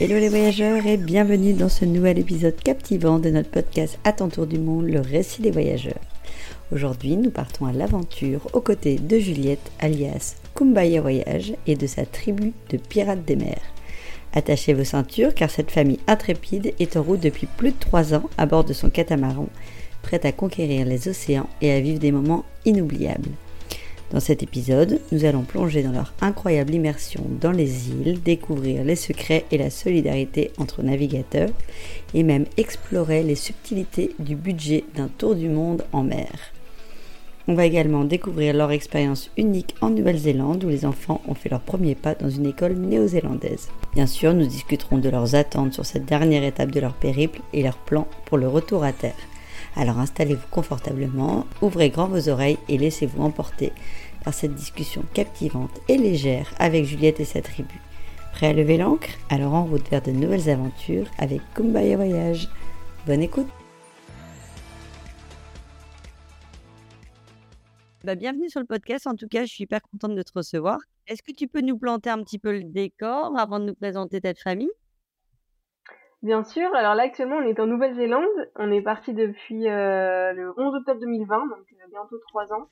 Hello les voyageurs et bienvenue dans ce nouvel épisode captivant de notre podcast À ton tour du monde, le récit des voyageurs. Aujourd'hui, nous partons à l'aventure aux côtés de Juliette, alias Kumbaya Voyage, et de sa tribu de pirates des mers. Attachez vos ceintures car cette famille intrépide est en route depuis plus de 3 ans à bord de son catamaran, prête à conquérir les océans et à vivre des moments inoubliables. Dans cet épisode, nous allons plonger dans leur incroyable immersion dans les îles, découvrir les secrets et la solidarité entre navigateurs et même explorer les subtilités du budget d'un tour du monde en mer. On va également découvrir leur expérience unique en Nouvelle-Zélande où les enfants ont fait leur premier pas dans une école néo-zélandaise. Bien sûr, nous discuterons de leurs attentes sur cette dernière étape de leur périple et leurs plans pour le retour à terre. Alors installez-vous confortablement, ouvrez grand vos oreilles et laissez-vous emporter par cette discussion captivante et légère avec Juliette et sa tribu. Prêt à lever l'ancre? Alors en route vers de nouvelles aventures avec Kumbaya Voyage. Bonne écoute bah, bienvenue sur le podcast. En tout cas, je suis hyper contente de te recevoir. Est-ce que tu peux nous planter un petit peu le décor avant de nous présenter ta famille? Bien sûr. Alors là, actuellement, on est en Nouvelle-Zélande. On est parti depuis euh, le 11 octobre 2020, donc euh, bientôt trois ans,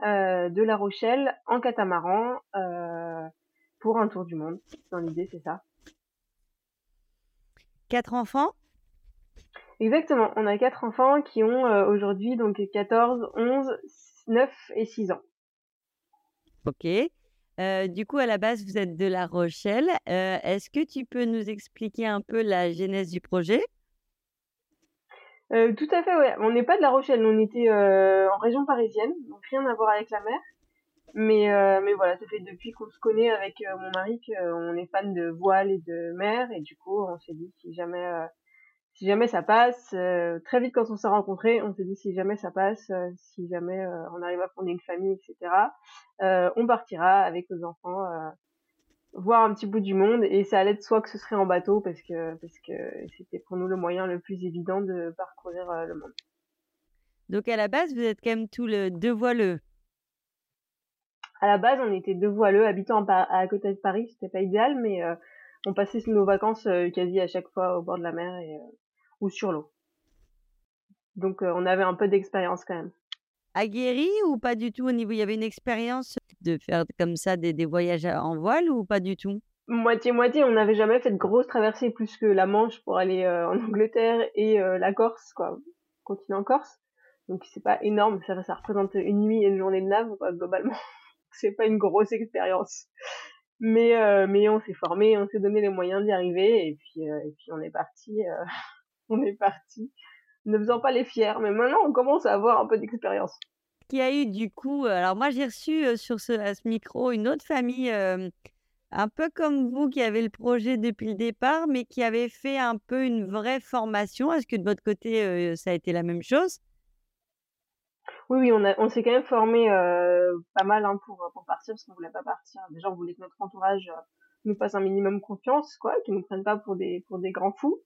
de La Rochelle en catamaran pour un tour du monde. Dans l'idée, c'est ça. Quatre enfants? Exactement. On a quatre enfants qui ont aujourd'hui donc 14, 11, 9 et 6 ans. Ok. Euh, du coup, à la base, vous êtes de La Rochelle. Euh, est-ce que tu peux nous expliquer un peu la genèse du projet? Euh, Tout à fait, ouais. On n'est pas de La Rochelle, on était en région parisienne, donc rien à voir avec la mer. Mais, mais voilà, ça fait depuis qu'on se connaît avec mon mari qu'on est fan de voile et de mer, et du coup, on s'est dit si jamais si jamais ça passe, euh, très vite quand on s'est rencontrés, on s'est dit si jamais ça passe, euh, si jamais euh, on arrive à fonder une famille, etc., on partira avec nos enfants voir un petit bout du monde et ça allait de soi que ce serait en bateau parce que parce que c'était pour nous le moyen le plus évident de parcourir le monde. Donc à la base, vous êtes quand même tous le deux voileux. À la base, on était deux voileux habitant à, côté de Paris, c'était pas idéal, mais on passait nos vacances quasi à chaque fois au bord de la mer et ou sur l'eau. Donc euh, on avait un peu d'expérience quand même. Aguerri ou pas du tout au niveau Il y avait une expérience de faire comme ça des, voyages en voile ou pas du tout? Moitié-moitié, on n'avait jamais fait de grosses traversées plus que la Manche pour aller euh, en Angleterre et euh, la Corse, quoi, continent Corse. Donc c'est pas énorme, ça, représente une nuit et une journée de nave, quoi, globalement. c'est pas une grosse expérience. Mais, mais on s'est formé, on s'est donné les moyens d'y arriver et puis, et puis on est parti on est parti. Ne faisant pas les fiers, mais maintenant on commence à avoir un peu d'expérience. Qui a eu du coup, euh, alors moi j'ai reçu euh, sur ce, ce, micro une autre famille euh, un peu comme vous qui avait le projet depuis le départ, mais qui avait fait un peu une vraie formation. Est-ce que de votre côté ça a été la même chose? Oui, oui, on, on s'est quand même formé pas mal hein, pour, pour partir parce qu'on voulait pas partir. Déjà, on voulait que notre entourage nous fasse un minimum confiance, quoi, qu'ils nous prennent pas pour des pour des grands fous.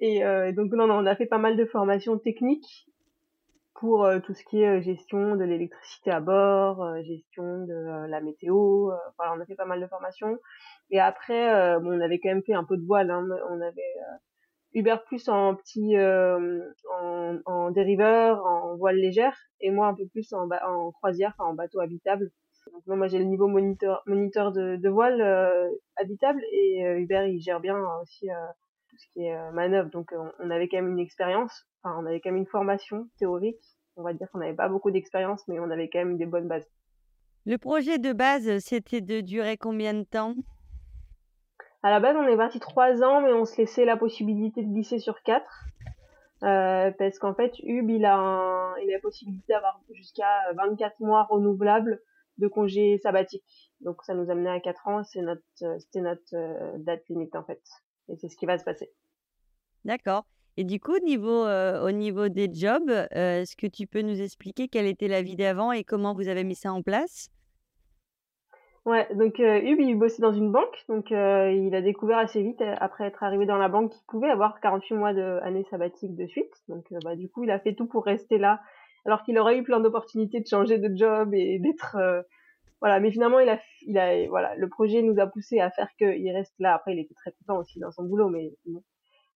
Et euh, donc non, non, on a fait pas mal de formations techniques pour euh, tout ce qui est euh, gestion de l'électricité à bord, euh, gestion de la météo. voilà, on a fait pas mal de formations. Et après, bon, on avait quand même fait un peu de voile. Hein, on avait Hubert plus en petit, en, en, dériveur, en voile légère, et moi un peu plus en, en croisière, enfin en bateau habitable. Donc moi, j'ai le niveau moniteur, moniteur de, de voile habitable, et Hubert il gère bien aussi ce qui est euh, manœuvre. Donc euh, on, avait quand même une expérience, enfin on avait quand même une formation théorique. On va dire qu'on n'avait pas beaucoup d'expérience, mais on avait quand même des bonnes bases. Le projet de base, c'était de durer combien de temps? À la base, on est parti trois ans, mais on se laissait la possibilité de glisser sur quatre. Euh, parce qu'en fait, Hub, il a, il a la possibilité d'avoir jusqu'à 24 mois renouvelables de congés sabbatiques. Donc ça nous amenait à 4 ans, c'est notre, c'était notre date limite en fait. Et c'est ce qui va se passer. D'accord. Et du coup, niveau, euh, au niveau des jobs, euh, est-ce que tu peux nous expliquer quelle était la vie d'avant et comment vous avez mis ça en place? Ouais, donc euh, Hub, il bossait dans une banque, donc il a découvert assez vite, après être arrivé dans la banque, qu'il pouvait avoir 48 mois d'année sabbatique de suite. Donc bah, du coup, il a fait tout pour rester là, alors qu'il aurait eu plein d'opportunités de changer de job et d'être voilà, mais finalement, il a, il a, voilà, le projet nous a poussé à faire qu'il reste là. Après, il était très content aussi dans son boulot, mais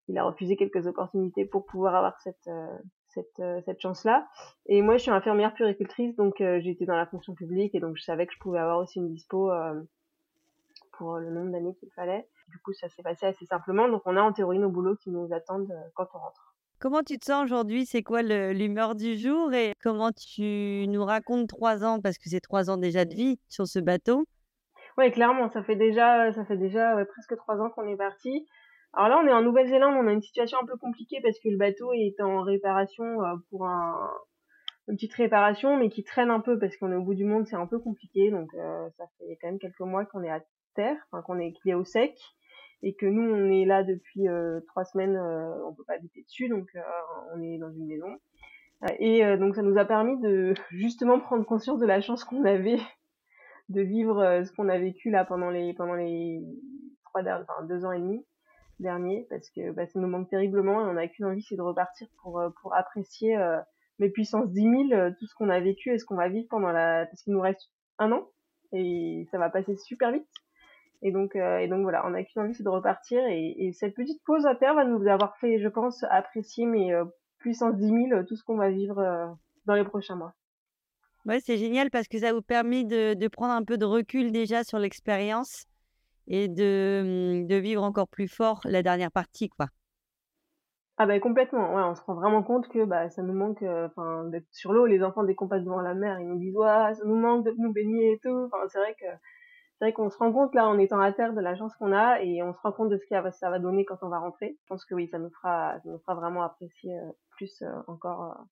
il a refusé quelques opportunités pour pouvoir avoir cette, euh, cette, euh, cette chance-là. Et moi, je suis infirmière puricultrice, donc euh, j'étais dans la fonction publique et donc je savais que je pouvais avoir aussi une dispo pour le nombre d'années qu'il fallait. Du coup, ça s'est passé assez simplement. Donc, on a en théorie nos boulots qui nous attendent quand on rentre. Comment tu te sens aujourd'hui? C'est quoi l'humeur du jour Et comment tu nous racontes trois ans, parce que c'est trois ans déjà de vie sur ce bateau Oui, clairement, ça fait déjà, ça fait déjà presque trois ans qu'on est parti. Alors là, on est en Nouvelle-Zélande, on a une situation un peu compliquée parce que le bateau est en réparation euh, pour un, une petite réparation, mais qui traîne un peu parce qu'on est au bout du monde, c'est un peu compliqué. Donc euh, ça fait quand même quelques mois qu'on est à terre, qu'on est, qu'il est au sec et que nous on est là depuis euh, trois semaines, euh, on peut pas habiter dessus, donc euh, on est dans une maison. Et donc ça nous a permis de justement prendre conscience de la chance qu'on avait de vivre ce qu'on a vécu là pendant les pendant les trois enfin deux ans et demi derniers, parce que bah, ça nous manque terriblement et on n'a qu'une envie, c'est de repartir pour pour apprécier mes puissances 10 000, tout ce qu'on a vécu et ce qu'on va vivre pendant la, parce qu'il nous reste un an et ça va passer super vite. Et donc, euh, et donc voilà, on a qu'une envie, c'est de repartir. Et, et, cette petite pause à terre va nous avoir fait, je pense, apprécier, mais euh, puissance 10 000, tout ce qu'on va vivre euh, dans les prochains mois. Ouais, c'est génial parce que ça vous permet de, de prendre un peu de recul déjà sur l'expérience et de, hum, de vivre encore plus fort la dernière partie, quoi. Ah bah complètement, ouais, on se rend vraiment compte que bah ça nous manque enfin d'être sur l'eau, les enfants dès qu'on passe devant la mer, ils nous disent ouais, ça nous manque de nous baigner et tout. Enfin c'est vrai que c'est vrai qu'on se rend compte là en étant à terre de la chance qu'on a et on se rend compte de ce que ça va donner quand on va rentrer. Je pense que oui, ça nous fera, ça nous fera vraiment apprécier euh, plus euh, encore euh,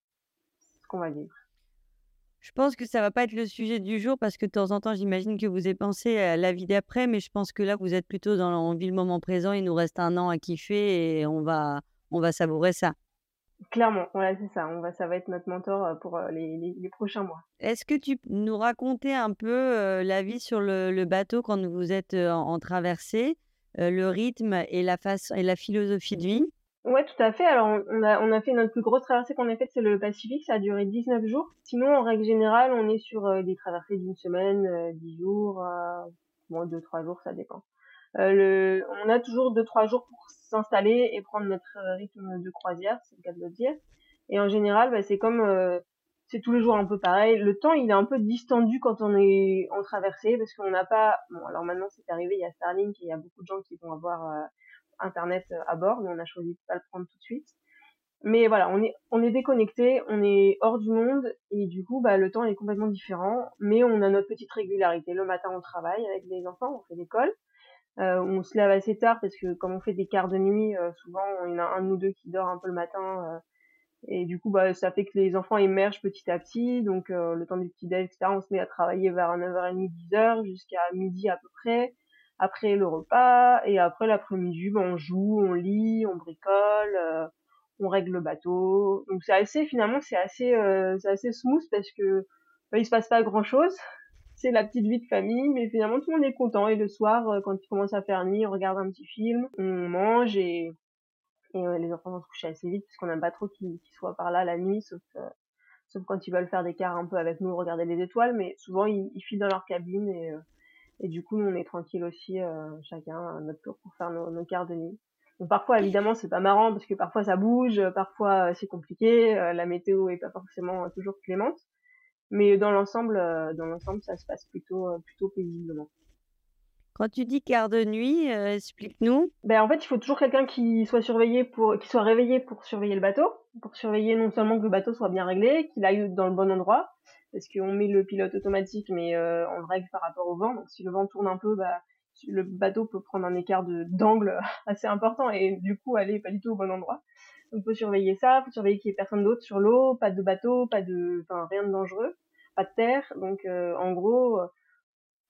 ce qu'on va vivre. Je pense que ça va pas être le sujet du jour parce que de temps en temps, j'imagine que vous avez pensé à la vie d'après, mais je pense que là, vous êtes plutôt dans l'envie le moment présent. Il nous reste un an à kiffer et on va, on va savourer ça. Clairement, ouais, c'est ça. On va, ça va être notre mentor euh, pour euh, les, les, prochains mois. Est-ce que tu peux nous raconter un peu euh, la vie sur le, le, bateau quand vous êtes en, traversée, le rythme et la, et la philosophie de vie? Ouais, tout à fait. Alors, on a, on a fait notre plus grosse traversée qu'on a faite, c'est le Pacifique. Ça a duré 19 jours. Sinon, en règle générale, on est sur des traversées d'une semaine, 10 jours, bon, 2-3 jours, ça dépend. Le, on a toujours 2-3 jours pour s'installer et prendre notre euh, rythme de croisière, c'est le cas de le dire. Et en général, bah, c'est comme euh, c'est tous les jours un peu pareil. Le temps, il est un peu distendu quand on est en traversée parce qu'on n'a pas. Bon, alors maintenant c'est arrivé, il y a Starlink et il y a beaucoup de gens qui vont avoir euh, internet à bord, mais on a choisi de pas le prendre tout de suite. Mais voilà, on est on est déconnecté, on est hors du monde et du coup, bah le temps est complètement différent. Mais on a notre petite régularité. Le matin, on travaille avec les enfants, on fait l'école. Euh, on se lève assez tard parce que comme on fait des quarts de nuit, euh, souvent il y en a un ou deux qui dort un peu le matin. Euh, et du coup, bah, ça fait que les enfants émergent petit à petit. Donc le temps du petit déj, etc., on se met à travailler vers 9h30, 10h jusqu'à midi à peu près. Après le repas et après l'après-midi, bah, on joue, on lit, on bricole, on règle le bateau. Donc c'est assez finalement c'est assez c'est assez smooth parce que bah, il se passe pas grand chose c'est la petite vie de famille, mais finalement tout le monde est content. Et le soir, euh, quand il commence à faire nuit, on regarde un petit film, on mange et, et les enfants vont se coucher assez vite puisqu'on n'aime pas trop qu'ils soient par là la nuit, sauf, euh, sauf quand ils veulent faire des quarts un peu avec nous, regarder les étoiles. Mais souvent ils, filent dans leur cabine et, euh, et du coup on est tranquille aussi, chacun notre tour pour faire nos, nos quarts de nuit. Donc parfois évidemment c'est pas marrant parce que parfois ça bouge, parfois c'est compliqué, la météo est pas forcément toujours clémente. Mais dans l'ensemble, euh, dans l'ensemble, ça se passe plutôt, euh, plutôt paisiblement. Quand tu dis quart de nuit, euh, explique-nous. Ben en fait, il faut toujours quelqu'un qui soit surveillé pour, qui soit réveillé pour surveiller le bateau, pour surveiller non seulement que le bateau soit bien réglé, qu'il aille dans le bon endroit, parce qu'on met le pilote automatique, mais euh, on le règle par rapport au vent. Donc si le vent tourne un peu, bah, le bateau peut prendre un écart d'angle assez important et du coup aller pas du tout au bon endroit. Donc faut surveiller ça, faut surveiller qu'il y ait personne d'autre sur l'eau, pas de bateau, pas de, enfin rien de dangereux, pas de terre. Donc euh, en gros, euh,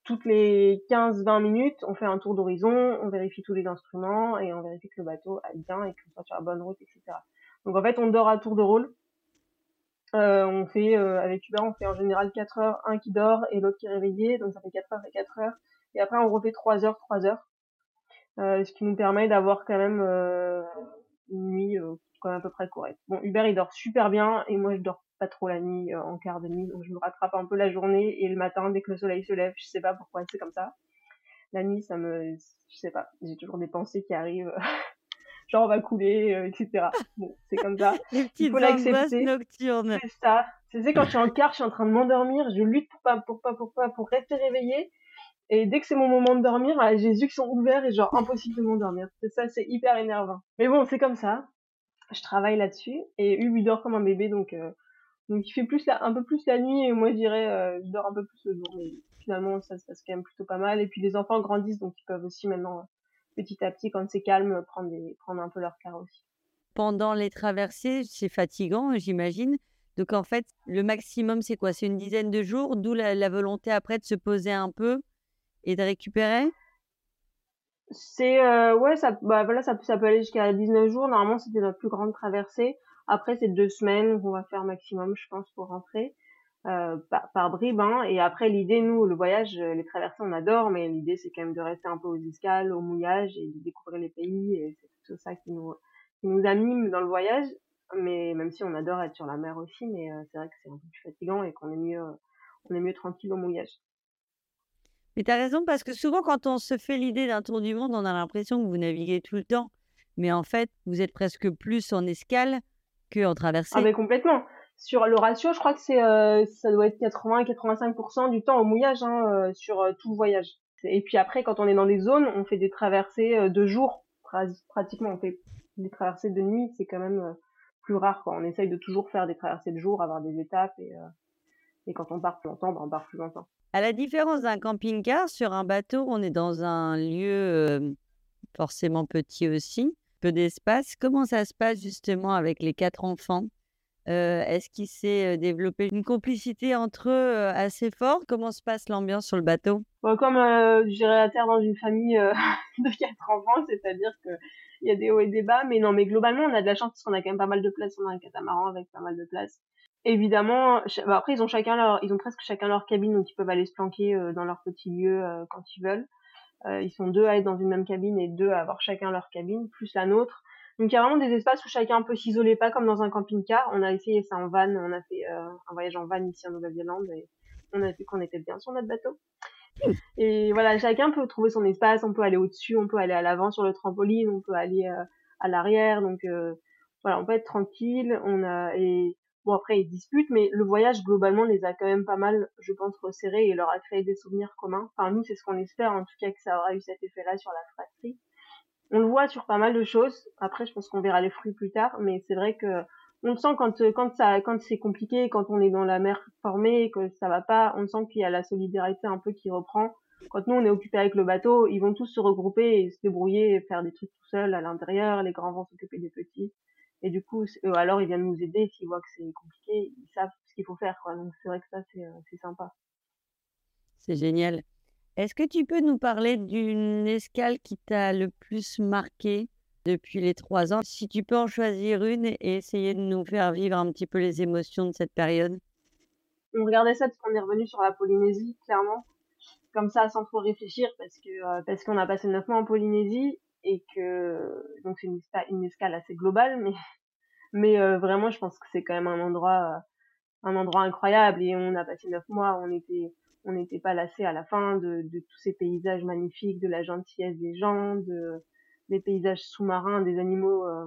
toutes les 15-20 minutes, on fait un tour d'horizon, on vérifie tous les instruments et on vérifie que le bateau aille bien et qu'on soit sur la bonne route, etc. Donc en fait, on dort à tour de rôle. Euh, on fait avec Hubert, on fait en général 4 heures, un qui dort et l'autre qui est réveillé, donc ça fait 4 heures et 4 heures. Et après, on refait 3 heures, 3 heures, ce qui nous permet d'avoir quand même une nuit quand même à peu près correct. Bon, Hubert il dort super bien et moi je dors pas trop la nuit en quart de nuit, donc je me rattrape un peu la journée et le matin dès que le soleil se lève, je sais pas pourquoi c'est comme ça. La nuit ça me, je sais pas, j'ai toujours des pensées qui arrivent. genre on va couler, etc. Bon, c'est comme ça. Les petites Il faut l'accepter. nocturnes. C'est ça. C'est quand je suis en quart, je suis en train de m'endormir, je lutte pour pas, pour pas, pour pas, pour rester réveillée. Et dès que c'est mon moment de dormir, j'ai les yeux qui sont ouverts et genre impossible de m'endormir. C'est ça, c'est hyper énervant. Mais bon, c'est comme ça. Je travaille là-dessus et Hugo dort comme un bébé, donc euh, donc il fait plus la, un peu plus la nuit et moi je dirais euh, je dors un peu plus le jour. Mais finalement ça se passe quand même plutôt pas mal. Et puis les enfants grandissent donc ils peuvent aussi maintenant petit à petit quand c'est calme prendre prendre un peu leur quart aussi. Pendant les traversées, c'est fatigant, j'imagine. Donc en fait, le maximum, c'est quoi? C'est une dizaine de jours, d'où la, volonté après de se poser un peu et de récupérer? C'est euh, ouais, ça, bah, voilà, ça, ça peut aller jusqu'à 19 jours. Normalement, c'était notre plus grande traversée. Après, c'est deux semaines qu'on va faire maximum, je pense, pour rentrer euh, par, par bribes. Hein. Et après, l'idée, nous, le voyage, les traversées, on adore, mais l'idée, c'est quand même de rester un peu aux escales, au mouillage et de découvrir les pays. Et c'est tout ça qui nous, qui nous anime dans le voyage mais même si on adore être sur la mer aussi, mais euh, c'est vrai que c'est un peu plus fatigant et qu'on est mieux, on est mieux tranquille au mouillage. Mais tu as raison, parce que souvent, quand on se fait l'idée d'un tour du monde, on a l'impression que vous naviguez tout le temps. Mais en fait, vous êtes presque plus en escale qu'en traversée. Ah, mais complètement. Sur le ratio, je crois que c'est, euh, ça doit être 80-85% du temps au mouillage hein, euh, sur tout le voyage. Et puis après, quand on est dans des zones, on fait des traversées de jour, pratiquement. On fait des traversées de nuit, c'est quand même plus rare. Quoi. On essaye de toujours faire des traversées de jour, avoir des étapes et, euh, et quand on part plus longtemps, ben, on part plus longtemps. À la différence d'un camping-car, sur un bateau, on est dans un lieu forcément petit aussi, peu d'espace. Comment ça se passe justement avec les quatre enfants? Euh, Est-ce qu'il s'est développé une complicité entre eux assez forte Comment se passe l'ambiance sur le bateau? Comme euh, j'irai à terre dans une famille de quatre enfants, c'est-à-dire que il y a des hauts et des bas, mais non, mais globalement, on a de la chance parce qu'on a quand même pas mal de place. On a un catamaran avec pas mal de place. Évidemment, bah, après ils ont chacun leur, ils ont presque chacun leur cabine, donc ils peuvent aller se planquer euh, dans leur petit lieu euh, quand ils veulent. Euh, ils sont deux à être dans une même cabine et deux à avoir chacun leur cabine, plus la nôtre. Donc il y a vraiment des espaces où chacun peut s'isoler, pas comme dans un camping-car. On a essayé ça en van, on a fait un voyage en van ici en Nouvelle-Zélande et on a vu qu'on était bien sur notre bateau. Et voilà, chacun peut trouver son espace. On peut aller au-dessus, on peut aller à l'avant sur le trampoline, on peut aller euh, à l'arrière. Donc euh, voilà, on peut être tranquille. On a et bon après ils disputent, mais le voyage globalement les a quand même pas mal, je pense, resserrés et leur a créé des souvenirs communs. Enfin nous c'est ce qu'on espère en tout cas que ça aura eu cet effet-là sur la fratrie. On le voit sur pas mal de choses. Après je pense qu'on verra les fruits plus tard, mais c'est vrai que on le sent quand euh, quand ça quand c'est compliqué, quand on est dans la mer formée, que ça va pas, on sent qu'il y a la solidarité un peu qui reprend. Quand nous on est occupé avec le bateau, ils vont tous se regrouper et se débrouiller et faire des trucs tout seuls à l'intérieur. Les grands vont s'occuper des petits. Et du coup, euh, alors ils viennent nous aider s'ils voient que c'est compliqué, ils savent ce qu'il faut faire. Quoi. Donc c'est vrai que ça c'est euh, c'est sympa. C'est génial. Est-ce que tu peux nous parler d'une escale qui t'a le plus marqué depuis les trois ans? Si tu peux en choisir une et essayer de nous faire vivre un petit peu les émotions de cette période. On regardait ça parce qu'on est revenu sur la Polynésie, clairement, comme ça sans trop réfléchir parce que euh, parce qu'on a passé neuf mois en Polynésie et que donc c'est une, une, escale assez globale, mais mais euh, vraiment je pense que c'est quand même un endroit euh, un endroit incroyable et on a passé neuf mois, on était on n'était pas lassé à la fin de, tous ces paysages magnifiques, de la gentillesse des gens, de des paysages sous-marins, des animaux euh,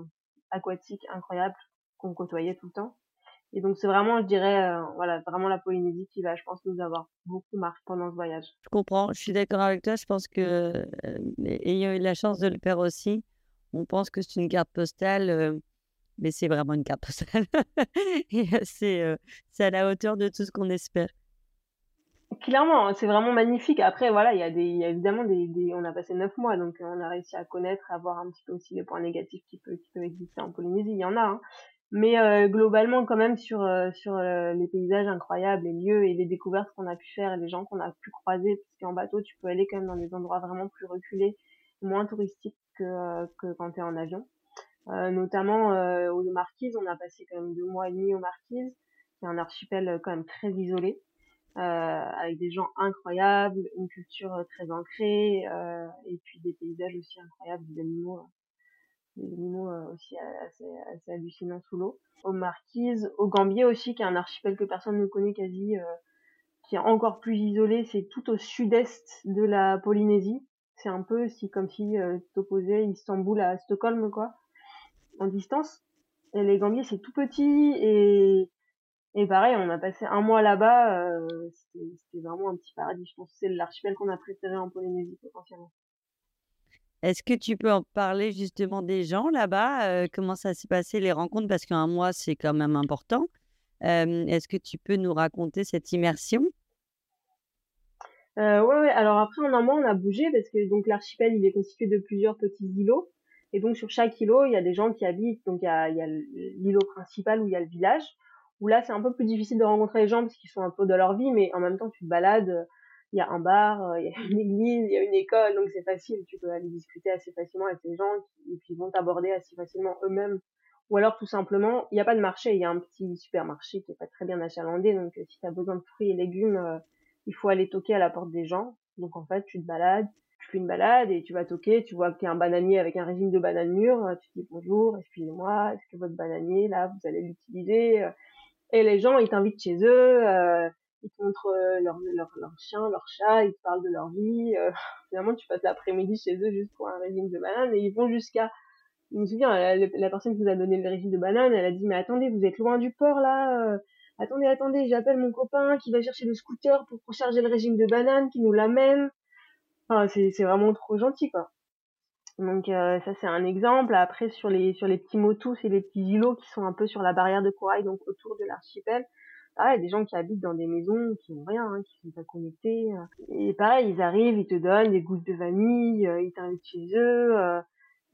aquatiques incroyables qu'on côtoyait tout le temps. Et donc c'est vraiment, je dirais, euh, voilà, vraiment la Polynésie qui va, je pense, nous avoir beaucoup marqué pendant ce voyage. Je comprends, je suis d'accord avec toi. Je pense que, euh, ayant eu la chance de le faire aussi, on pense que c'est une carte postale, mais c'est vraiment une carte postale. Et c'est à la hauteur de tout ce qu'on espère. Clairement, hein, c'est vraiment magnifique. Après, voilà, il y a des, y a évidemment des, des, on a passé neuf mois, donc on a réussi à connaître, à voir un petit peu aussi les points négatifs qui peuvent, qui peuvent exister en Polynésie. Il y en a, hein. Mais euh, globalement, quand même, sur euh, sur euh, les paysages incroyables, les lieux et les découvertes qu'on a pu faire les gens qu'on a pu croiser, parce qu'en bateau, tu peux aller quand même dans des endroits vraiment plus reculés, moins touristiques que que quand tu es en avion. notamment aux Marquises, on a passé quand même deux mois et demi aux Marquises. C'est un archipel quand même très isolé. Euh, avec des gens incroyables, une culture euh, très ancrée, euh, et puis des paysages aussi incroyables, des animaux des animaux aussi assez, assez hallucinants sous l'eau. Aux Marquises, aux Gambiers aussi, qui est un archipel que personne ne connaît quasi, qui est encore plus isolé, c'est tout au sud-est de la Polynésie. C'est un peu si comme si euh, t'opposais Istanbul à Stockholm quoi, en distance. Et les Gambiers c'est tout petit et et pareil, on a passé un mois là-bas, euh, c'était vraiment un petit paradis. Je pense que c'est l'archipel qu'on a préféré en Polynésie potentiellement. Est-ce que tu peux en parler justement des gens là-bas? Comment ça s'est passé les rencontres? Parce qu'un mois, c'est quand même important. Est-ce que tu peux nous raconter cette immersion? Euh, ouais, alors après en un mois on a bougé parce que donc l'archipel il est constitué de plusieurs petits îlots. Et donc sur chaque îlot il y a des gens qui habitent. Donc il y a, y a l'îlot principal où il y a le village. Où là c'est un peu plus difficile de rencontrer les gens parce qu'ils sont un peu dans leur vie mais en même temps tu te balades il y a un bar il y a une église il y a une école donc c'est facile tu peux aller discuter assez facilement avec les gens et puis ils vont t'aborder assez facilement eux-mêmes ou alors tout simplement il n'y a pas de marché il y a un petit supermarché qui est pas très bien achalandé donc si tu as besoin de fruits et légumes euh, il faut aller toquer à la porte des gens. Donc en fait, tu te balades, tu fais une balade et tu vas toquer, tu vois qu'il y a un bananier avec un régime de banane mûre, tu dis bonjour, excusez-moi, est-ce que votre bananier, là, vous allez l'utiliser Et les gens, ils t'invitent chez eux, euh, ils te montrent euh, leur, leur, leur, chien, leur chat, ils te parlent de leur vie. Euh, finalement, tu passes l'après-midi chez eux juste pour un régime de banane et ils vont jusqu'à... Je me souviens, la, la, personne qui nous a donné le régime de banane, elle a dit, mais attendez, vous êtes loin du port, là attendez, attendez, j'appelle mon copain qui va chercher le scooter pour recharger le régime de banane, qui nous l'amène. Enfin, c'est, c'est vraiment trop gentil, quoi. Donc euh, ça c'est un exemple. Après sur les sur les petits motus et les petits îlots qui sont un peu sur la barrière de corail, donc autour de l'archipel, pareil, des gens qui habitent dans des maisons qui n'ont rien, hein, qui sont pas connectés. Euh. Et pareil, ils arrivent, ils te donnent des gousses de vanille, euh, ils t'invitent chez eux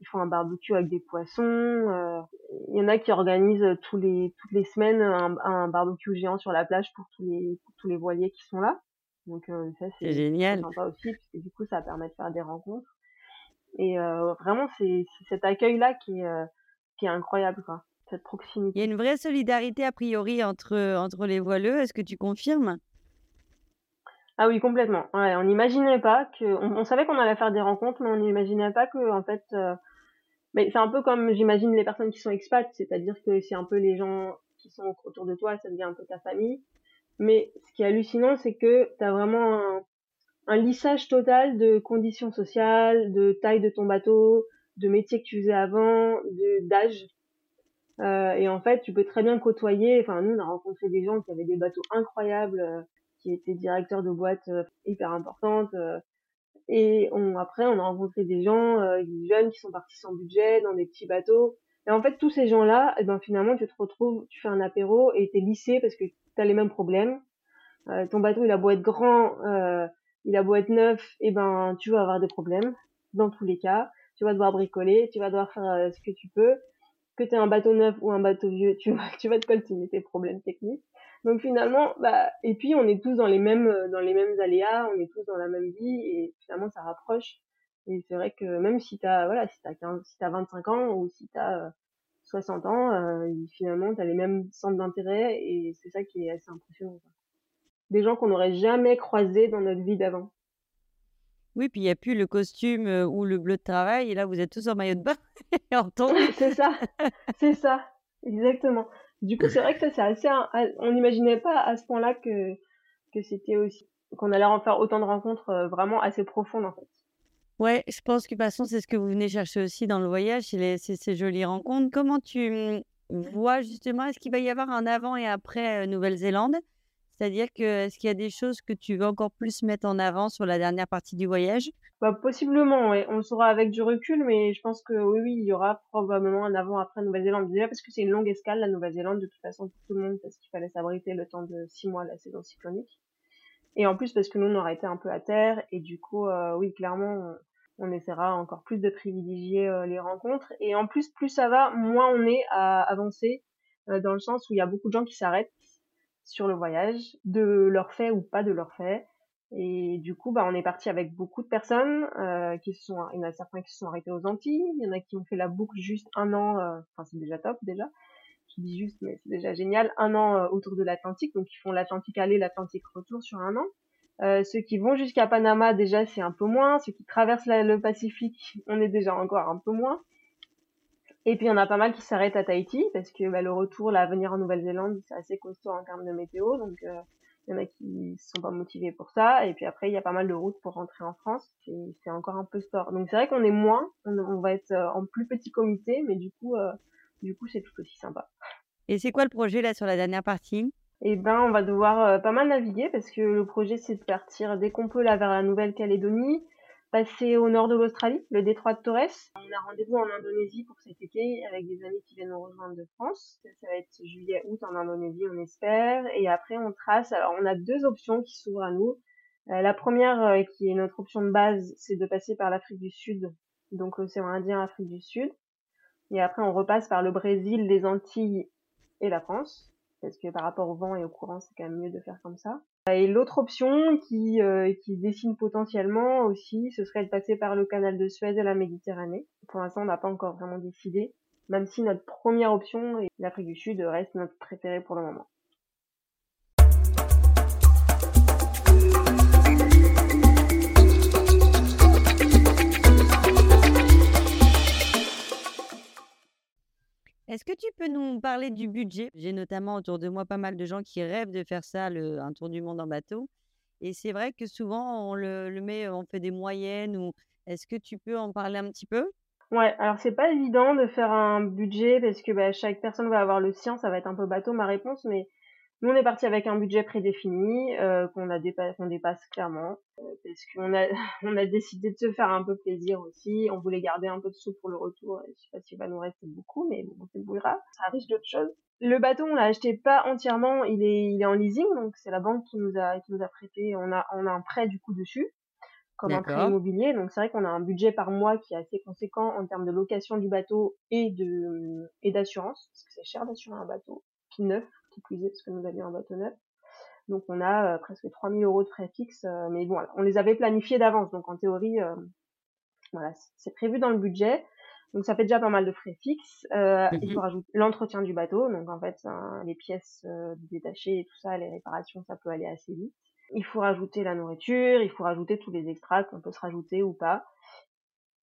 ils font un barbecue avec des poissons. Euh, il y en a qui organisent tous les toutes les semaines un, un, barbecue géant sur la plage pour tous les pour tous les voiliers qui sont là. Donc euh, ça c'est génial. sympa aussi parce que du coup ça permet de faire des rencontres. Et euh, vraiment c'est cet accueil là qui est euh, qui est incroyable quoi. Cette proximité. Il y a une vraie solidarité a priori entre entre les voileux. Est-ce que tu confirmes? Ah oui, complètement. Ouais, on n'imaginait pas que, on, on savait qu'on allait faire des rencontres, mais on n'imaginait pas que, en fait, euh, mais c'est un peu comme j'imagine les personnes qui sont expats, c'est-à-dire que c'est un peu les gens qui sont autour de toi, ça devient un peu ta famille. Mais ce qui est hallucinant, c'est que tu as vraiment un, un, lissage total de conditions sociales, de taille de ton bateau, de métier que tu faisais avant, de d'âge. Euh, et en fait, tu peux très bien côtoyer. Enfin, nous, on a rencontré des gens qui avaient des bateaux incroyables, euh, qui étaient directeurs de boîtes euh, hyper importantes, euh, et on, après, on a rencontré des gens, euh, des jeunes qui sont partis sans budget, dans des petits bateaux. Et en fait, tous ces gens-là, eh ben, finalement, tu te retrouves, tu fais un apéro et t'es lissé parce que t'as les mêmes problèmes. Euh, ton bateau, il a beau être grand, il a beau être neuf, et eh ben, tu vas avoir des problèmes. Dans tous les cas, tu vas devoir bricoler, tu vas devoir faire ce que tu peux. Que tu un bateau neuf ou un bateau vieux, tu vas, te coltiner tes problèmes techniques. Donc finalement, bah, et puis on est tous dans les mêmes, euh, dans les mêmes aléas, on est tous dans la même vie et finalement ça rapproche. Et c'est vrai que même si t'as, voilà, si t'as 15, si t'as 25 ans ou si t'as euh, 60 ans, euh, finalement t'as les mêmes centres d'intérêt et c'est ça qui est assez impressionnant. Des gens qu'on n'aurait jamais croisés dans notre vie d'avant. Oui, puis il n'y a plus le costume euh, ou le bleu de travail, et là vous êtes tous en maillot de bain et en c'est ça, c'est ça, exactement. Du coup, c'est vrai que ça, c'est assez, on n'imaginait pas à ce point-là que, que c'était aussi, qu'on allait en faire autant de rencontres euh, vraiment assez profondes, en fait. Ouais, je pense que de toute façon, c'est ce que vous venez chercher aussi dans le voyage, c'est ces jolies rencontres. Comment tu mmh, vois justement, est-ce qu'il va y avoir un avant et après euh, Nouvelle-Zélande? C'est-à-dire que est-ce qu'il y a des choses que tu veux encore plus mettre en avant sur la dernière partie du voyage? Bah, Possiblement. On le saura avec du recul, mais je pense que oui, oui, il y aura probablement un avant-après Nouvelle-Zélande. Déjà parce que c'est une longue escale, la Nouvelle-Zélande, de toute façon, pour tout le monde, parce qu'il fallait s'abriter le temps de six mois la saison cyclonique. Et en plus, parce que nous, on aurait été un peu à terre, et du coup, euh, oui, clairement, on, essaiera encore plus de privilégier euh, les rencontres. Et en plus, plus ça va, moins on est à avancer, euh, dans le sens où il y a beaucoup de gens qui s'arrêtent sur le voyage, de leur fait ou pas de leur fait. Et du coup, bah, on est parti avec beaucoup de personnes euh, qui sont, il y en a certains qui se sont arrêtés aux Antilles, il y en a qui ont fait la boucle juste un an, euh, enfin c'est déjà top déjà. Je dis juste, mais c'est déjà génial, un an euh, autour de l'Atlantique, donc ils font l'Atlantique aller, l'Atlantique retour sur un an. Ceux qui vont jusqu'à Panama déjà c'est un peu moins, ceux qui traversent le Pacifique, on est déjà encore un peu moins. Et puis, on a pas mal qui s'arrêtent à Tahiti parce que bah, le retour, là, venir en Nouvelle-Zélande, c'est assez costaud en termes de météo. Donc, il y en a qui sont pas motivés pour ça. Et puis après, il y a pas mal de routes pour rentrer en France. C'est encore un peu sport. Donc, c'est vrai qu'on est moins. On, va être en plus petit comité, mais du coup, du coup, c'est tout aussi sympa. Et c'est quoi le projet là sur la dernière partie? Eh ben, on va devoir pas mal naviguer parce que le projet c'est de partir dès qu'on peut là vers la Nouvelle-Calédonie, passer au nord de l'Australie, le détroit de Torres. On a rendez-vous en Indonésie pour cet été avec des amis qui viennent nous rejoindre de France. Ça, va être juillet-août en Indonésie, on espère. Et après, on trace. Alors, on a deux options qui s'ouvrent à nous. la première, qui est notre option de base, c'est de passer par l'Afrique du Sud, donc l'océan Indien, Afrique du Sud. Et après, on repasse par le Brésil, les Antilles et la France. Parce que par rapport au vent et au courant, c'est quand même mieux de faire comme ça. Et l'autre option qui, euh, qui dessine potentiellement aussi, ce serait de passer par le canal de Suez et la Méditerranée. Pour l'instant, on n'a pas encore vraiment décidé, même si notre première option, l'Afrique du Sud, reste notre préférée pour le moment. Est-ce que tu peux nous parler du budget? J'ai notamment autour de moi pas mal de gens qui rêvent de faire ça, un tour du monde en bateau. Et c'est vrai que souvent, on le, met, on fait des moyennes. Ou est-ce que tu peux en parler un petit peu? Ouais, alors c'est pas évident de faire un budget parce que bah, chaque personne va avoir le sien. Ça va être un peu bateau ma réponse, mais nous, on est parti avec un budget prédéfini euh, qu'on a qu'on dépasse clairement euh, parce qu'on a on a décidé de se faire un peu plaisir aussi. On voulait garder un peu de sous pour le retour. Je sais pas s'il va nous rester beaucoup, mais bon, c'est bouillera. Ça riche d'autres choses. Le bateau, on l'a acheté pas entièrement. Il est il est en leasing, donc c'est la banque qui nous a qui nous a prêté. On a on a un prêt du coup dessus comme un prêt immobilier. Donc c'est vrai qu'on a un budget par mois qui est assez conséquent en termes de location du bateau et de et d'assurance parce que c'est cher d'assurer un bateau qui neuf qui plus parce que nous avions un bateau neuf. Donc on a euh, presque 3000 euros de frais fixes, euh, mais bon, on les avait planifiés d'avance, donc en théorie, euh, voilà, c'est prévu dans le budget. Donc ça fait déjà pas mal de frais fixes. Il mhm. faut rajouter l'entretien du bateau, donc en fait les pièces détachées et tout ça, les réparations, ça peut aller assez vite. Il faut rajouter la nourriture, il faut rajouter tous les extras qu'on peut se rajouter ou pas.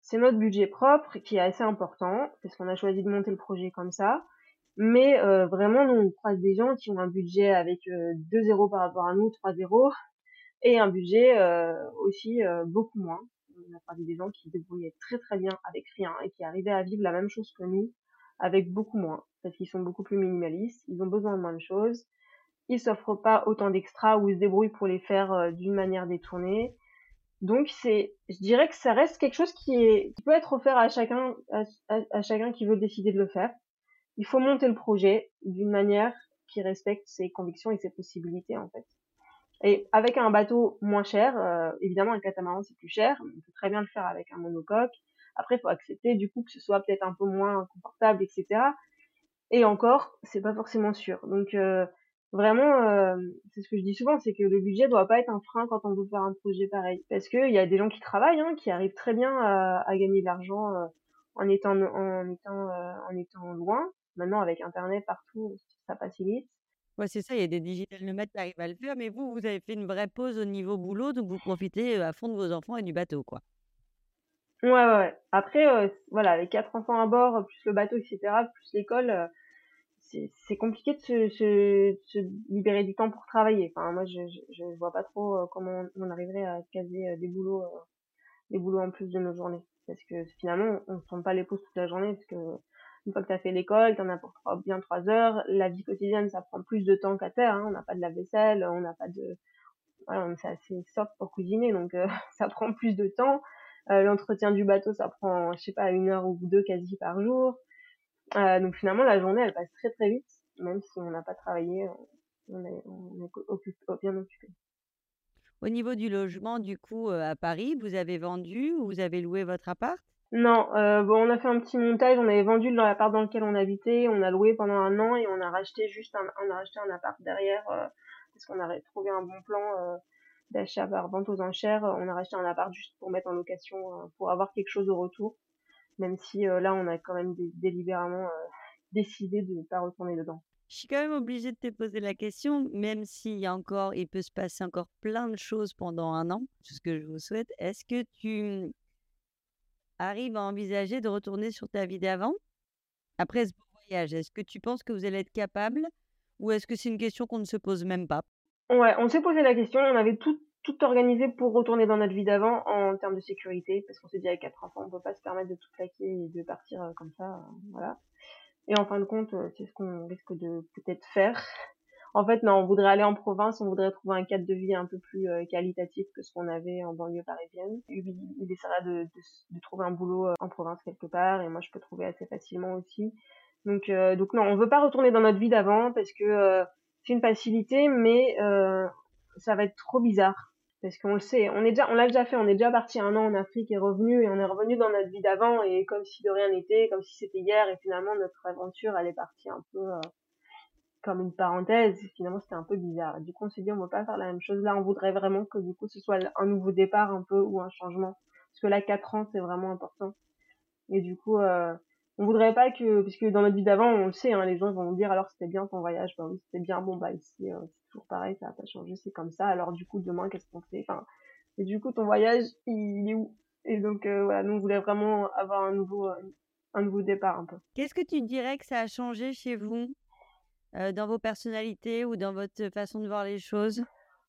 C'est notre budget propre qui est assez important parce qu'on a choisi de monter le projet comme ça. Mais euh, vraiment, nous, on croise des gens qui ont un budget avec euh, 2 zéros par rapport à nous, 3 zéros, et un budget euh, aussi euh, beaucoup moins. On a croisé des gens qui se débrouillaient très très bien avec rien et qui arrivaient à vivre la même chose que nous avec beaucoup moins, parce qu'ils sont beaucoup plus minimalistes, ils ont besoin de moins de choses, ils s'offrent pas autant d'extras ou ils se débrouillent pour les faire d'une manière détournée. Donc c'est, je dirais que ça reste quelque chose qui est, qui peut être offert à chacun, à chacun qui veut décider de le faire il faut monter le projet d'une manière qui respecte ses convictions et ses possibilités en fait. Et avec un bateau moins cher, euh, évidemment un catamaran c'est plus cher, on peut très bien le faire avec un monocoque. Après, il faut accepter du coup que ce soit peut-être un peu moins confortable, etc. Et encore, c'est pas forcément sûr. Donc euh, vraiment, euh, c'est ce que je dis souvent, c'est que le budget doit pas être un frein quand on veut faire un projet pareil, parce qu'il y a des gens qui travaillent, hein, qui arrivent très bien à, à gagner de l'argent en étant en étant en étant loin Maintenant, avec Internet partout, ça facilite. Ouais, c'est ça, il y a des digital nomades qui arrivent à le faire, mais vous, vous avez fait une vraie pause au niveau boulot, donc vous profitez à fond de vos enfants et du bateau, quoi. Ouais, ouais, ouais. Après, voilà, les quatre enfants à bord, plus le bateau, etc., plus l'école, c'est compliqué de se, se, se, libérer du temps pour travailler. Enfin, moi, je, je, je vois pas trop comment on, arriverait à caser des boulots, des boulots en plus de nos journées. Parce que finalement, on ne tourne pas les pauses toute la journée, parce que une fois que tu as fait l'école, tu en as pour bien trois heures. La vie quotidienne, ça prend plus de temps qu'à terre. Hein. On n'a pas de la vaisselle, on n'a pas de... Voilà, c'est assez soft pour cuisiner, donc euh, ça prend plus de temps. Euh, l'entretien du bateau, ça prend, je sais pas, une heure ou deux quasi par jour. Euh, donc finalement, la journée, elle passe très très vite, même si on n'a pas travaillé, on est, on est bien occupé. Au niveau du logement, du coup, à Paris, vous avez vendu ou vous avez loué votre appart? Non, euh, on a fait un petit montage, on avait vendu dans l'appart dans lequel on habitait, on a loué pendant un an et on a racheté juste un, on appart derrière euh, parce qu'on a trouvé un bon plan euh, d'achat par vente aux enchères. On a racheté un appart juste pour mettre en location, pour avoir quelque chose au retour, même si là on a quand même délibérément décidé de ne pas retourner dedans. Je suis quand même obligée de te poser la question, même s'il encore, il peut se passer encore plein de choses pendant un an, tout ce que je vous souhaite. Est-ce que tu arrive à envisager de retourner sur ta vie d'avant? Après ce voyage Est-ce que tu penses que vous allez être capable ou est-ce que c'est une question qu'on ne se pose même pas? Ouais, on s'est posé la question, on avait tout, organisé pour retourner dans notre vie d'avant en termes de sécurité, parce qu'on s'est dit avec quatre enfants, on peut pas se permettre de tout plaquer et de partir euh, comme ça, euh, voilà. Et en fin de compte, euh, c'est ce qu'on risque de peut-être faire. En fait, non, on voudrait aller en province, on voudrait trouver un cadre de vie un peu plus qualitatif que ce qu'on avait en banlieue parisienne. Il, il essaiera de, de, de, trouver un boulot en province quelque part, et moi je peux trouver assez facilement aussi. Donc, donc non, on veut pas retourner dans notre vie d'avant parce que c'est une facilité, mais ça va être trop bizarre parce qu'on le sait, on est déjà, on l'a déjà fait, on est déjà parti un an en Afrique et revenu et on est revenu dans notre vie d'avant et comme si de rien n'était, comme si c'était hier et finalement notre aventure elle est partie un peu euh, comme une parenthèse. Finalement c'était un peu bizarre. du coup on s'est dit on va pas faire la même chose là, on voudrait vraiment que du coup ce soit un nouveau départ un peu ou un changement parce que là quatre ans c'est vraiment important. Et du coup euh, on voudrait pas que, parce que dans notre vie d'avant, on le sait, hein, les gens vont dire alors c'était bien ton voyage, bah oui c'était bien, bon bah ici euh, c'est toujours pareil, ça a pas changé, c'est comme ça. Alors du coup demain qu'est-ce qu'on fait? Enfin, et du coup ton voyage il est où? Et donc euh, voilà, nous on voulait vraiment avoir un nouveau, euh, un nouveau départ un peu. Qu'est-ce que tu dirais que ça a changé chez vous, dans vos personnalités ou dans votre façon de voir les choses?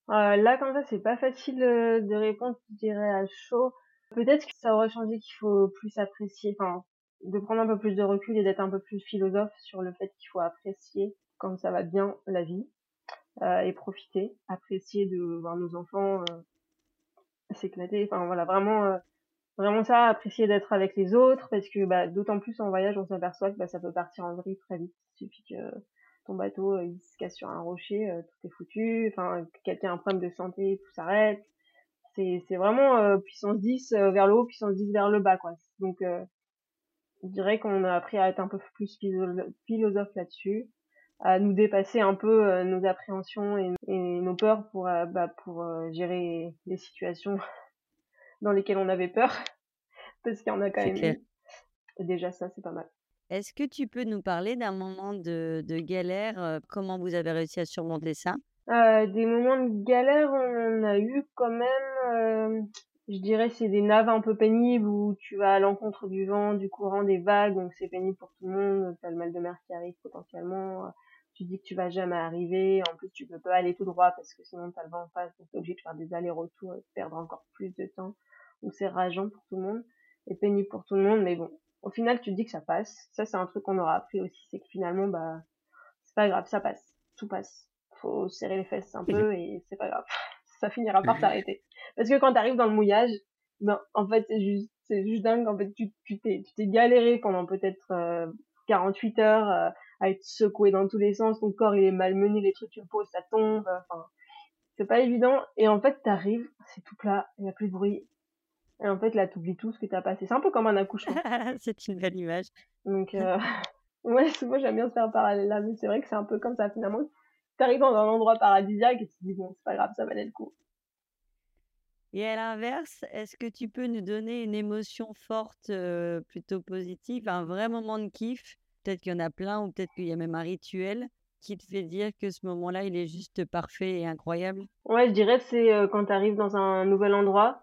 Là comme ça c'est pas facile de répondre, je dirais à chaud. Peut-être que ça aurait changé qu'il faut plus apprécier, enfin de prendre un peu plus de recul et d'être un peu plus philosophe sur le fait qu'il faut apprécier quand ça va bien la vie euh, et profiter, apprécier de voir nos enfants euh, s'éclater, enfin voilà vraiment euh, vraiment ça, apprécier d'être avec les autres parce que bah, d'autant plus en voyage on s'aperçoit que bah, ça peut partir en vrille très vite. Il suffit que ton bateau euh, il se casse sur un rocher, euh, tout est foutu, enfin quelqu'un a un problème de santé, tout s'arrête. C'est c'est vraiment puissance 10 vers le haut, puissance 10 vers le bas quoi. Donc je dirais qu'on a appris à être un peu plus philosophe là-dessus, à nous dépasser un peu euh, nos appréhensions et, nos peurs pour euh, bah, pour euh, gérer les situations dans lesquelles on avait peur, parce qu'il y en a quand même. Déjà ça, c'est pas mal. Est-ce que tu peux nous parler d'un moment de, galère Comment vous avez réussi à surmonter ça? Des moments de galère, on a eu quand même je dirais c'est des naves un peu pénibles où tu vas à l'encontre du vent, du courant, des vagues, donc c'est pénible pour tout le monde. T'as le mal de mer qui arrive potentiellement. Tu dis que tu vas jamais arriver. En plus, tu peux pas aller tout droit parce que sinon t'as le vent en face, donc t'es obligé de faire des allers-retours et de perdre encore plus de temps. Donc c'est rageant pour tout le monde et pénible pour tout le monde, mais bon, au final, tu te dis que ça passe. Ça, c'est un truc qu'on aura appris aussi, c'est que finalement, bah, c'est pas grave, ça passe, tout passe. Faut serrer les fesses un peu et c'est pas grave ça finira par s'arrêter. Parce que quand t'arrives dans le mouillage, ben, en fait, c'est juste, c'est juste dingue. En fait, tu, tu t'es, tu t'es galéré pendant peut-être euh, 48 heures euh, à être secoué dans tous les sens. Ton corps, il est malmené, les trucs, tu le poses, ça tombe. Enfin, c'est pas évident. Et en fait, t'arrives, c'est tout plat, il y a plus de bruit. Et en fait, là, t'oublies tout ce que t'as passé. C'est un peu comme un accouchement. c'est une belle image. Donc, euh, ouais, moi, j'aime bien se faire parallèle là, mais c'est vrai que c'est un peu comme ça, finalement t'arrives dans un endroit paradisiaque et tu te dis bon c'est pas grave ça valait le coup. Et à l'inverse, est-ce que tu peux nous donner une émotion forte, euh, plutôt positive, un vrai moment de kiff? Peut-être qu'il y en a plein ou peut-être qu'il y a même un rituel qui te fait dire que ce moment-là, il est juste parfait et incroyable? Ouais, je dirais c'est euh, quand tu arrives dans un nouvel endroit,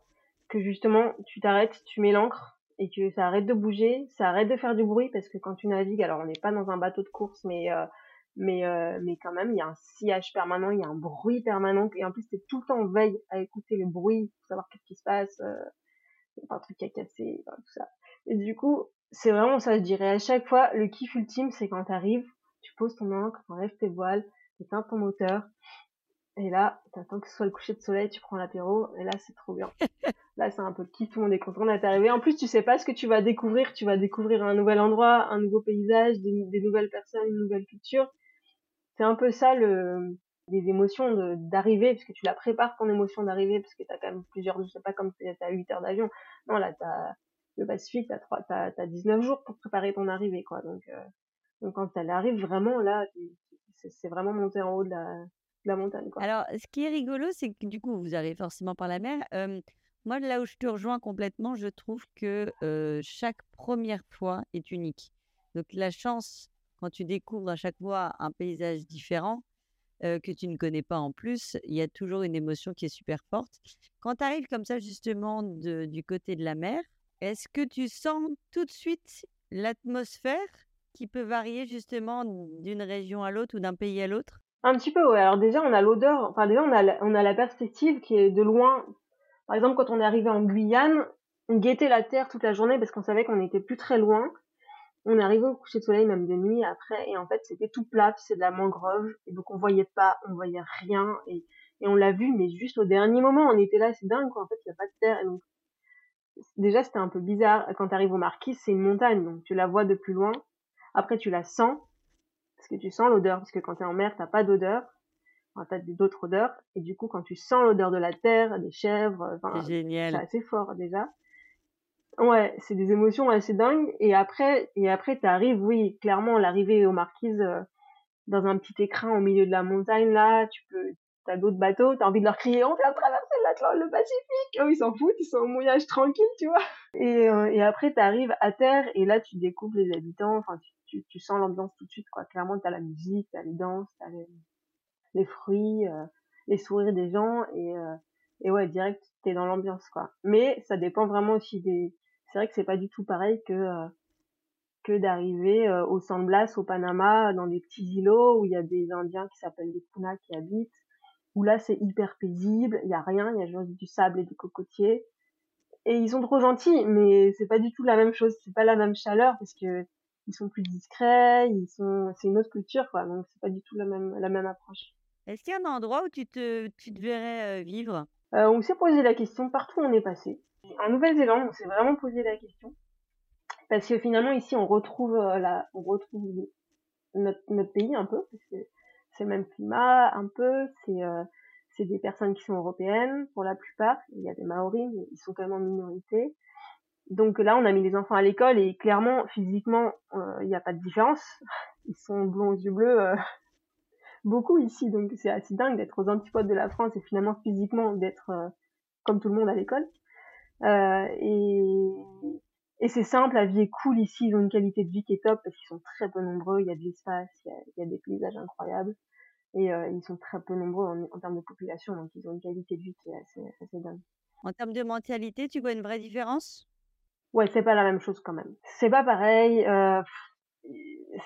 que justement tu t'arrêtes, tu mets l'encre et que ça arrête de bouger, ça arrête de faire du bruit parce que quand tu navigues, alors on n'est pas dans un bateau de course, mais euh, mais euh, mais quand même il y a un sillage permanent il y a un bruit permanent et en plus t'es tout le temps en veille à écouter le bruit pour savoir qu'est-ce qui se passe euh, pas un truc qui a cassé tout ça. Et du coup c'est vraiment ça je dirais à chaque fois le kiff ultime c'est quand t'arrives tu poses ton encre t'enlèves tes voiles t'éteins ton moteur et là t'attends que ce soit le coucher de soleil tu prends l'apéro et là c'est trop bien. Là c'est un peu kiff tout le monde est content d'être arrivé. En plus tu sais pas ce que tu vas découvrir. Tu vas découvrir un nouvel endroit un nouveau paysage des, des nouvelles personnes une nouvelle culture. C'est un peu ça le les émotions d'arriver parce que tu la prépares ton émotion d'arriver parce que t'as quand même plusieurs je sais pas comme t'as 8 heures d'avion. Non là t'as le Pacifique t'as trois t'as t'as 19 jours pour préparer ton arrivée quoi. Donc euh, donc quand elle arrive vraiment là c'est vraiment monter en haut de la la montagne alors ce qui est rigolo c'est que du coup vous arrivez forcément par la mer moi là où je te rejoins complètement je trouve que chaque première fois est unique. Donc la chance quand tu découvres à chaque fois un paysage différent que tu ne connais pas en plus, il y a toujours une émotion qui est super forte. Quand tu arrives comme ça justement du côté de la mer, est-ce que tu sens tout de suite l'atmosphère qui peut varier justement d'une région à l'autre ou d'un pays à l'autre? Un petit peu, ouais. Alors déjà, on a l'odeur, enfin déjà, on a, la, on a la perspective qui est de loin. Par exemple, quand on est arrivé en Guyane, on guettait la terre toute la journée parce qu'on savait qu'on n'était plus très loin. On est arrivé au coucher de soleil, même de nuit après, et en fait, c'était tout plat, c'est de la mangrove, et donc on voyait pas, on voyait rien, et, et on l'a vu, mais juste au dernier moment, on était là, c'est dingue, quoi. En fait, il n'y a pas de terre, et donc déjà c'était un peu bizarre. Quand tu arrives aux Marquises, c'est une montagne, donc tu la vois de plus loin. Après tu la sens, parce que tu sens l'odeur, parce que quand tu es en mer, t'as pas d'odeur. Enfin, t'as d'autres odeurs. Et du coup, quand tu sens l'odeur de la terre, des chèvres, c'est assez fort déjà. Ouais, c'est des émotions assez dingues. Et après, et après, t'arrives, oui, clairement, l'arrivée aux Marquises, euh, dans un petit écrin au milieu de la montagne, là, tu peux, t'as d'autres bateaux, t'as envie de leur crier, on vient traverser le Pacifique. Oh, ils s'en foutent, ils sont au mouillage tranquille, tu vois. Et, euh, et après, t'arrives à terre et là, tu découvres les habitants. Enfin, tu, tu, sens l'ambiance tout de suite, quoi. Clairement, t'as la musique, t'as les danses, t'as les, les fruits, euh, les sourires des gens et, euh, et ouais, direct, t'es dans l'ambiance, quoi. Mais ça dépend vraiment aussi des. C'est vrai que c'est pas du tout pareil que euh, que d'arriver au San Blas, au Panama, dans des petits îlots où il y a des Indiens qui s'appellent des Kuna qui habitent où là c'est hyper paisible, il y a rien, il y a juste du sable et des cocotiers. Et ils sont trop gentils, mais c'est pas du tout la même chose, c'est pas la même chaleur parce que ils sont plus discrets, ils sont, c'est une autre culture quoi, donc c'est pas du tout la même la même approche. Est-ce qu'il y a un endroit où tu te, tu te verrais euh, vivre? Euh, On s'est posé la question partout où on est passé. En Nouvelle-Zélande, on s'est vraiment posé la question parce que finalement ici on retrouve euh, la, on retrouve notre, notre pays un peu parce que c'est le même climat un peu, c'est euh, c'est des personnes qui sont européennes pour la plupart, il y a des Maoris, mais ils sont quand même en minorité. Donc là, on a mis les enfants à l'école et clairement, physiquement, euh, il n'y a pas de différence. Ils sont blonds aux yeux bleus, euh, beaucoup ici, donc c'est assez dingue d'être aux antipodes de la France et finalement physiquement d'être comme tout le monde à l'école. et, c'est simple, la vie est cool ici, ils ont une qualité de vie qui est top parce qu'ils sont très peu nombreux, il y a de l'espace, il, y a, des paysages incroyables et euh, ils sont très peu nombreux en, termes de population, donc ils ont une qualité de vie qui est assez, assez dingue. En termes de mentalité, tu vois une vraie différence? Ouais, c'est pas la même chose quand même. C'est pas pareil. Euh,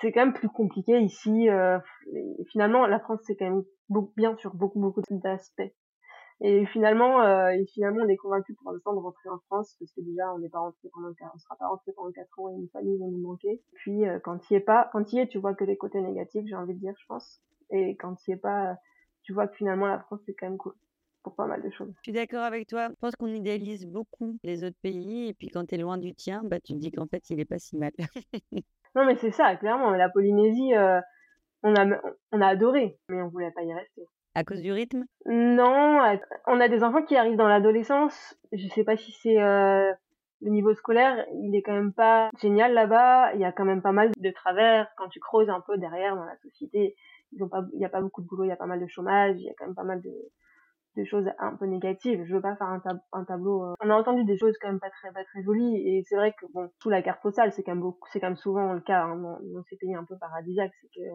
c'est quand même plus compliqué ici. Euh, finalement, la France c'est quand même bien sur beaucoup beaucoup d'aspects. Et finalement, euh, et finalement, on est convaincu pour l'instant de rentrer en France parce que déjà, on n'est pas rentré pendant, on sera pas rentré pendant quatre ans et une famille va nous manquer. Puis euh, quand il est pas, quand il est, tu vois que les côtés négatifs, j'ai envie de dire, je pense. Et quand il est pas, tu vois que finalement la France c'est quand même cool pour pas mal de choses. Je suis d'accord avec toi. Je pense qu'on idéalise beaucoup les autres pays et puis quand tu es loin du tien, bah tu te dis qu'en fait il est pas si mal. non mais c'est ça, clairement. La Polynésie, euh, on a on a adoré, mais on voulait pas y rester. À cause du rythme? Non, on a des enfants qui arrivent dans l'adolescence. Je sais pas si c'est euh, le niveau scolaire, il est quand même pas génial là-bas. Il y a quand même pas mal de travers. Quand tu creuses un peu derrière dans la société, ils ont pas, il y a pas beaucoup de boulot, il y a pas mal de chômage, il y a quand même pas mal de, de choses un peu négatives. Je veux pas faire un, un tableau. Euh. On a entendu des choses quand même pas très pas très jolies et c'est vrai que bon, sous la carte postale, c'est quand même beaucoup, c'est quand même souvent le cas hein, dans, dans, ces pays un peu paradisiaques, c'est que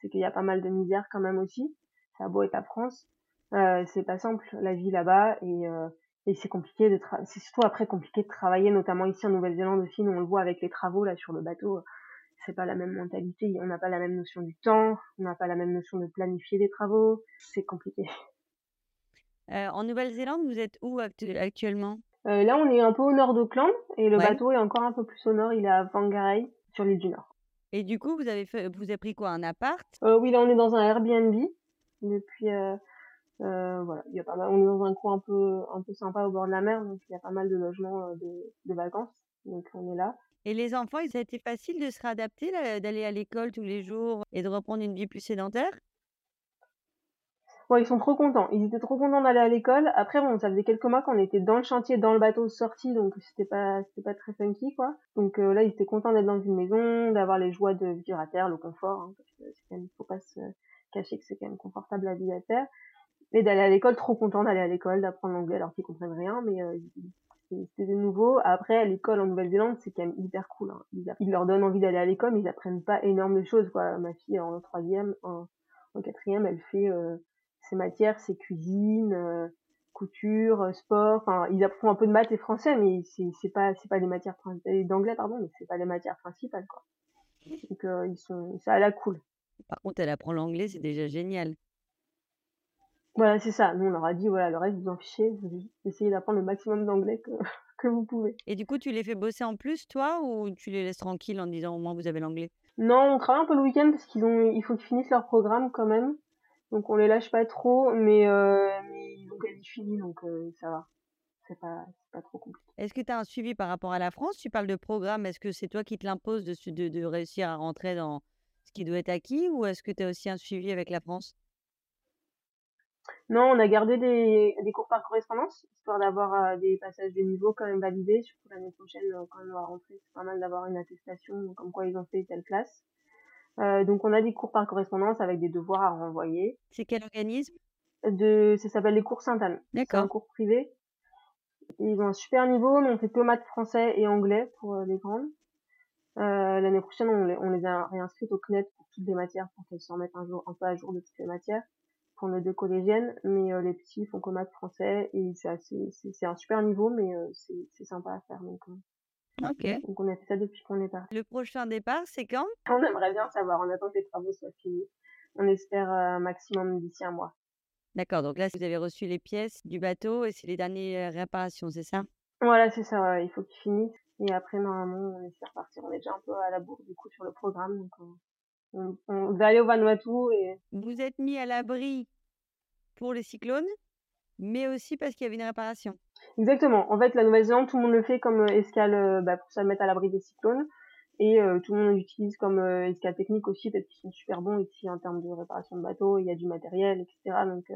c'est qu'il y a pas mal de misère quand même aussi ça a beau être France, euh, c'est pas simple la vie là-bas et, euh, et c'est compliqué de c'est surtout après compliqué de travailler, notamment ici en Nouvelle-Zélande aussi, nous on le voit avec les travaux là sur le bateau, c'est pas la même mentalité, on n'a pas la même notion du temps, on n'a pas la même notion de planifier des travaux, c'est compliqué. Euh, en Nouvelle-Zélande, vous êtes où actuellement? Euh, Là, on est un peu au nord d'Auckland et le bateau est encore un peu plus au nord, il est à Whangarei, sur l'île du Nord. Et du coup, vous avez fait, vous avez pris quoi, un appart? Euh, Oui, là, on est dans un Airbnb depuis euh, voilà, il y a pas mal, on est dans un coin un peu un peu sympa au bord de la mer, donc il y a pas mal de logements de, de vacances, donc on est là. Et les enfants, ça a été facile de se réadapter, d'aller à l'école tous les jours et de reprendre une vie plus sédentaire? Ouais, ils sont trop contents. Ils étaient trop contents d'aller à l'école. Après, bon, ça faisait quelques mois qu'on était dans le chantier, dans le bateau sorti, donc c'était pas, c'était pas très funky, quoi. Donc là, ils étaient contents d'être dans une maison, d'avoir les joies de vivre à terre, le confort, hein, parce c'est faut pas se, cacher que c'est quand même confortable la vie à terre. Et d'aller à l'école, trop content d'aller à l'école, d'apprendre l'anglais alors qu'ils comprennent rien, mais euh, c'était de nouveau. Après, à l'école en Nouvelle-Zélande, c'est quand même hyper cool. Hein. Ils, leur donnent envie d'aller à l'école, mais ils apprennent pas énorme de choses. Quoi. Ma fille en troisième, en, en quatrième, elle fait euh, ses matières, ses cuisines, euh, couture, euh, sport. Enfin, ils apprennent un peu de maths et français, mais c'est pas c'est pas les matières d'anglais pardon, mais c'est pas les matières principales quoi. Donc ils sont, ça a la cool. Par contre, elle apprend l'anglais, c'est déjà génial. Voilà, c'est ça. Nous, on leur a dit, voilà, le reste, vous en fichez, vous essayez d'apprendre le maximum d'anglais que, que vous pouvez. Et du coup, tu les fais bosser en plus, toi, ou tu les laisses tranquilles en disant au moins vous avez l'anglais? Non, on travaille un peu le week-end parce qu'ils ont, il faut qu'ils finissent leur programme quand même. Donc on les lâche pas trop, mais, euh, mais ils ont quasi fini, donc euh, ça va. C'est pas, pas trop compliqué. Est-ce que tu as un suivi par rapport à la France? Tu parles de programme, est-ce que c'est toi qui te l'imposes de, de, de réussir à rentrer dans ce qui doit être acquis, ou est-ce que tu as aussi un suivi avec la France? Non, on a gardé des, des cours par correspondance, histoire d'avoir euh, des passages de niveau quand même validés. Surtout l'année prochaine, euh, quand on va rentrer, c'est pas mal d'avoir une attestation comme quoi ils ont fait telle classe. Euh, donc on a des cours par correspondance avec des devoirs à renvoyer. C'est quel organisme? De, Ça s'appelle les cours Sainte-Anne. D'accord. C'est un cours privé. Ils ont un super niveau, mais on fait que maths français et anglais pour les grandes. L'année prochaine, on les, on les a réinscrites au CNET pour toutes les matières, pour qu'elles se remettent un, jour, un peu à jour de toutes les matières pour nos deux collégiennes, mais euh, les petits font comme maths français et c'est assez, c'est un super niveau, mais euh, c'est sympa à faire. Donc, euh, ok. Donc on a fait ça depuis qu'on est parti. Le prochain départ, c'est quand? On aimerait bien savoir. On attend que les travaux soient finis. On espère un maximum d'ici un mois. D'accord. Donc là, vous avez reçu les pièces du bateau et c'est les dernières réparations, c'est ça? Voilà, c'est ça. il faut qu'ils finissent. Et après, normalement, on espère partir. On est déjà un peu à la bourre du coup sur le programme. Donc, on, va aller au Vanuatu et... Vous êtes mis à l'abri pour les cyclones, mais aussi parce qu'il y avait une réparation. Exactement. En fait, la Nouvelle-Zélande, tout le monde le fait comme euh, escale euh, bah, pour se mettre à l'abri des cyclones. Et euh, tout le monde l'utilise comme escale technique aussi parce qu'ils sont super bons ici en termes de réparation de bateaux. Il y a du matériel, etc. Donc tout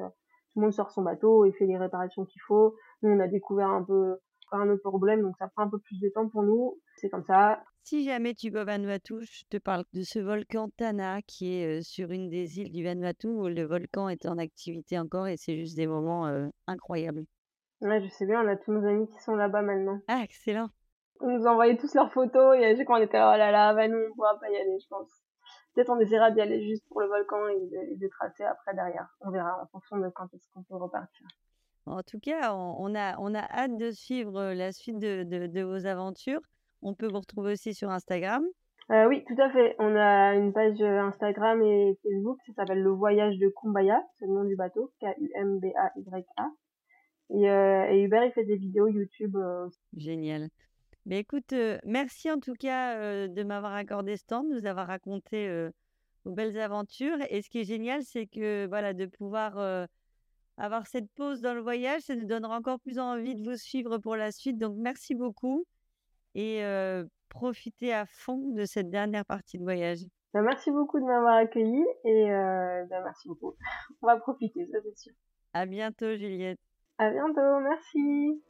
le monde sort son bateau et fait les réparations qu'il faut. Nous, on a découvert un peu un autre problème, donc ça prend un peu plus de temps pour nous. C'est comme ça. Si jamais tu vas au Vanuatu, je te parle de ce volcan Tana qui est sur une des îles du Vanuatu où le volcan est en activité encore et c'est juste des moments incroyables. Ouais, je sais bien, on a tous nos amis qui sont là-bas maintenant. Ah, excellent. On nous envoyait tous leurs photos et à chaque fois on était là, oh là là, bah nous on pourra pas y aller, je pense. Peut-être on essaiera d'y aller juste pour le volcan et de, de tracer après derrière. On verra en fonction de quand est-ce qu'on peut repartir. En tout cas, on, a, on a hâte de suivre la suite de, vos aventures. On peut vous retrouver aussi sur Instagram. Euh, oui, tout à fait. On a une page Instagram et Facebook, ça s'appelle Le Voyage de Kumbaya, c'est le nom du bateau, K-U-M-B-A-Y-A. Et, euh, et, Hubert, il fait des vidéos YouTube. Euh, Génial. Mais écoute, merci en tout cas de m'avoir accordé ce temps, de nous avoir raconté vos belles aventures. Et ce qui est génial, c'est que voilà, de pouvoir avoir cette pause dans le voyage, ça nous donnera encore plus envie de vous suivre pour la suite. Donc, merci beaucoup et profitez à fond de cette dernière partie de voyage. Bah, merci beaucoup de m'avoir accueilli et bah, merci beaucoup. On va profiter, ça c'est sûr. À bientôt, Juliette. À bientôt, merci.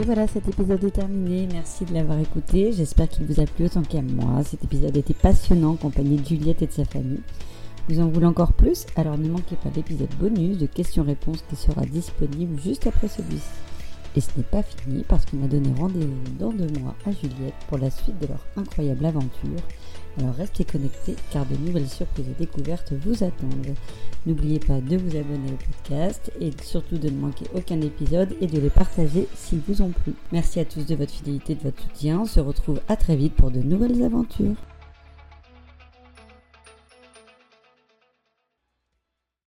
Et voilà, cet épisode est terminé. Merci de l'avoir écouté. J'espère qu'il vous a plu autant qu'à moi. Cet épisode était passionnant en compagnie de Juliette et de sa famille. Vous en voulez encore plus Alors ne manquez pas l'épisode bonus de questions-réponses qui sera disponible juste après celui-ci. Et ce n'est pas fini parce qu'on a donné rendez-vous dans deux mois à Juliette pour la suite de leur incroyable aventure. Alors restez connectés car de nouvelles surprises et découvertes vous attendent. N'oubliez pas de vous abonner au podcast et surtout de ne manquer aucun épisode et de les partager s'ils vous ont plu. Merci à tous de votre fidélité et de votre soutien. On se retrouve à très vite pour de nouvelles aventures.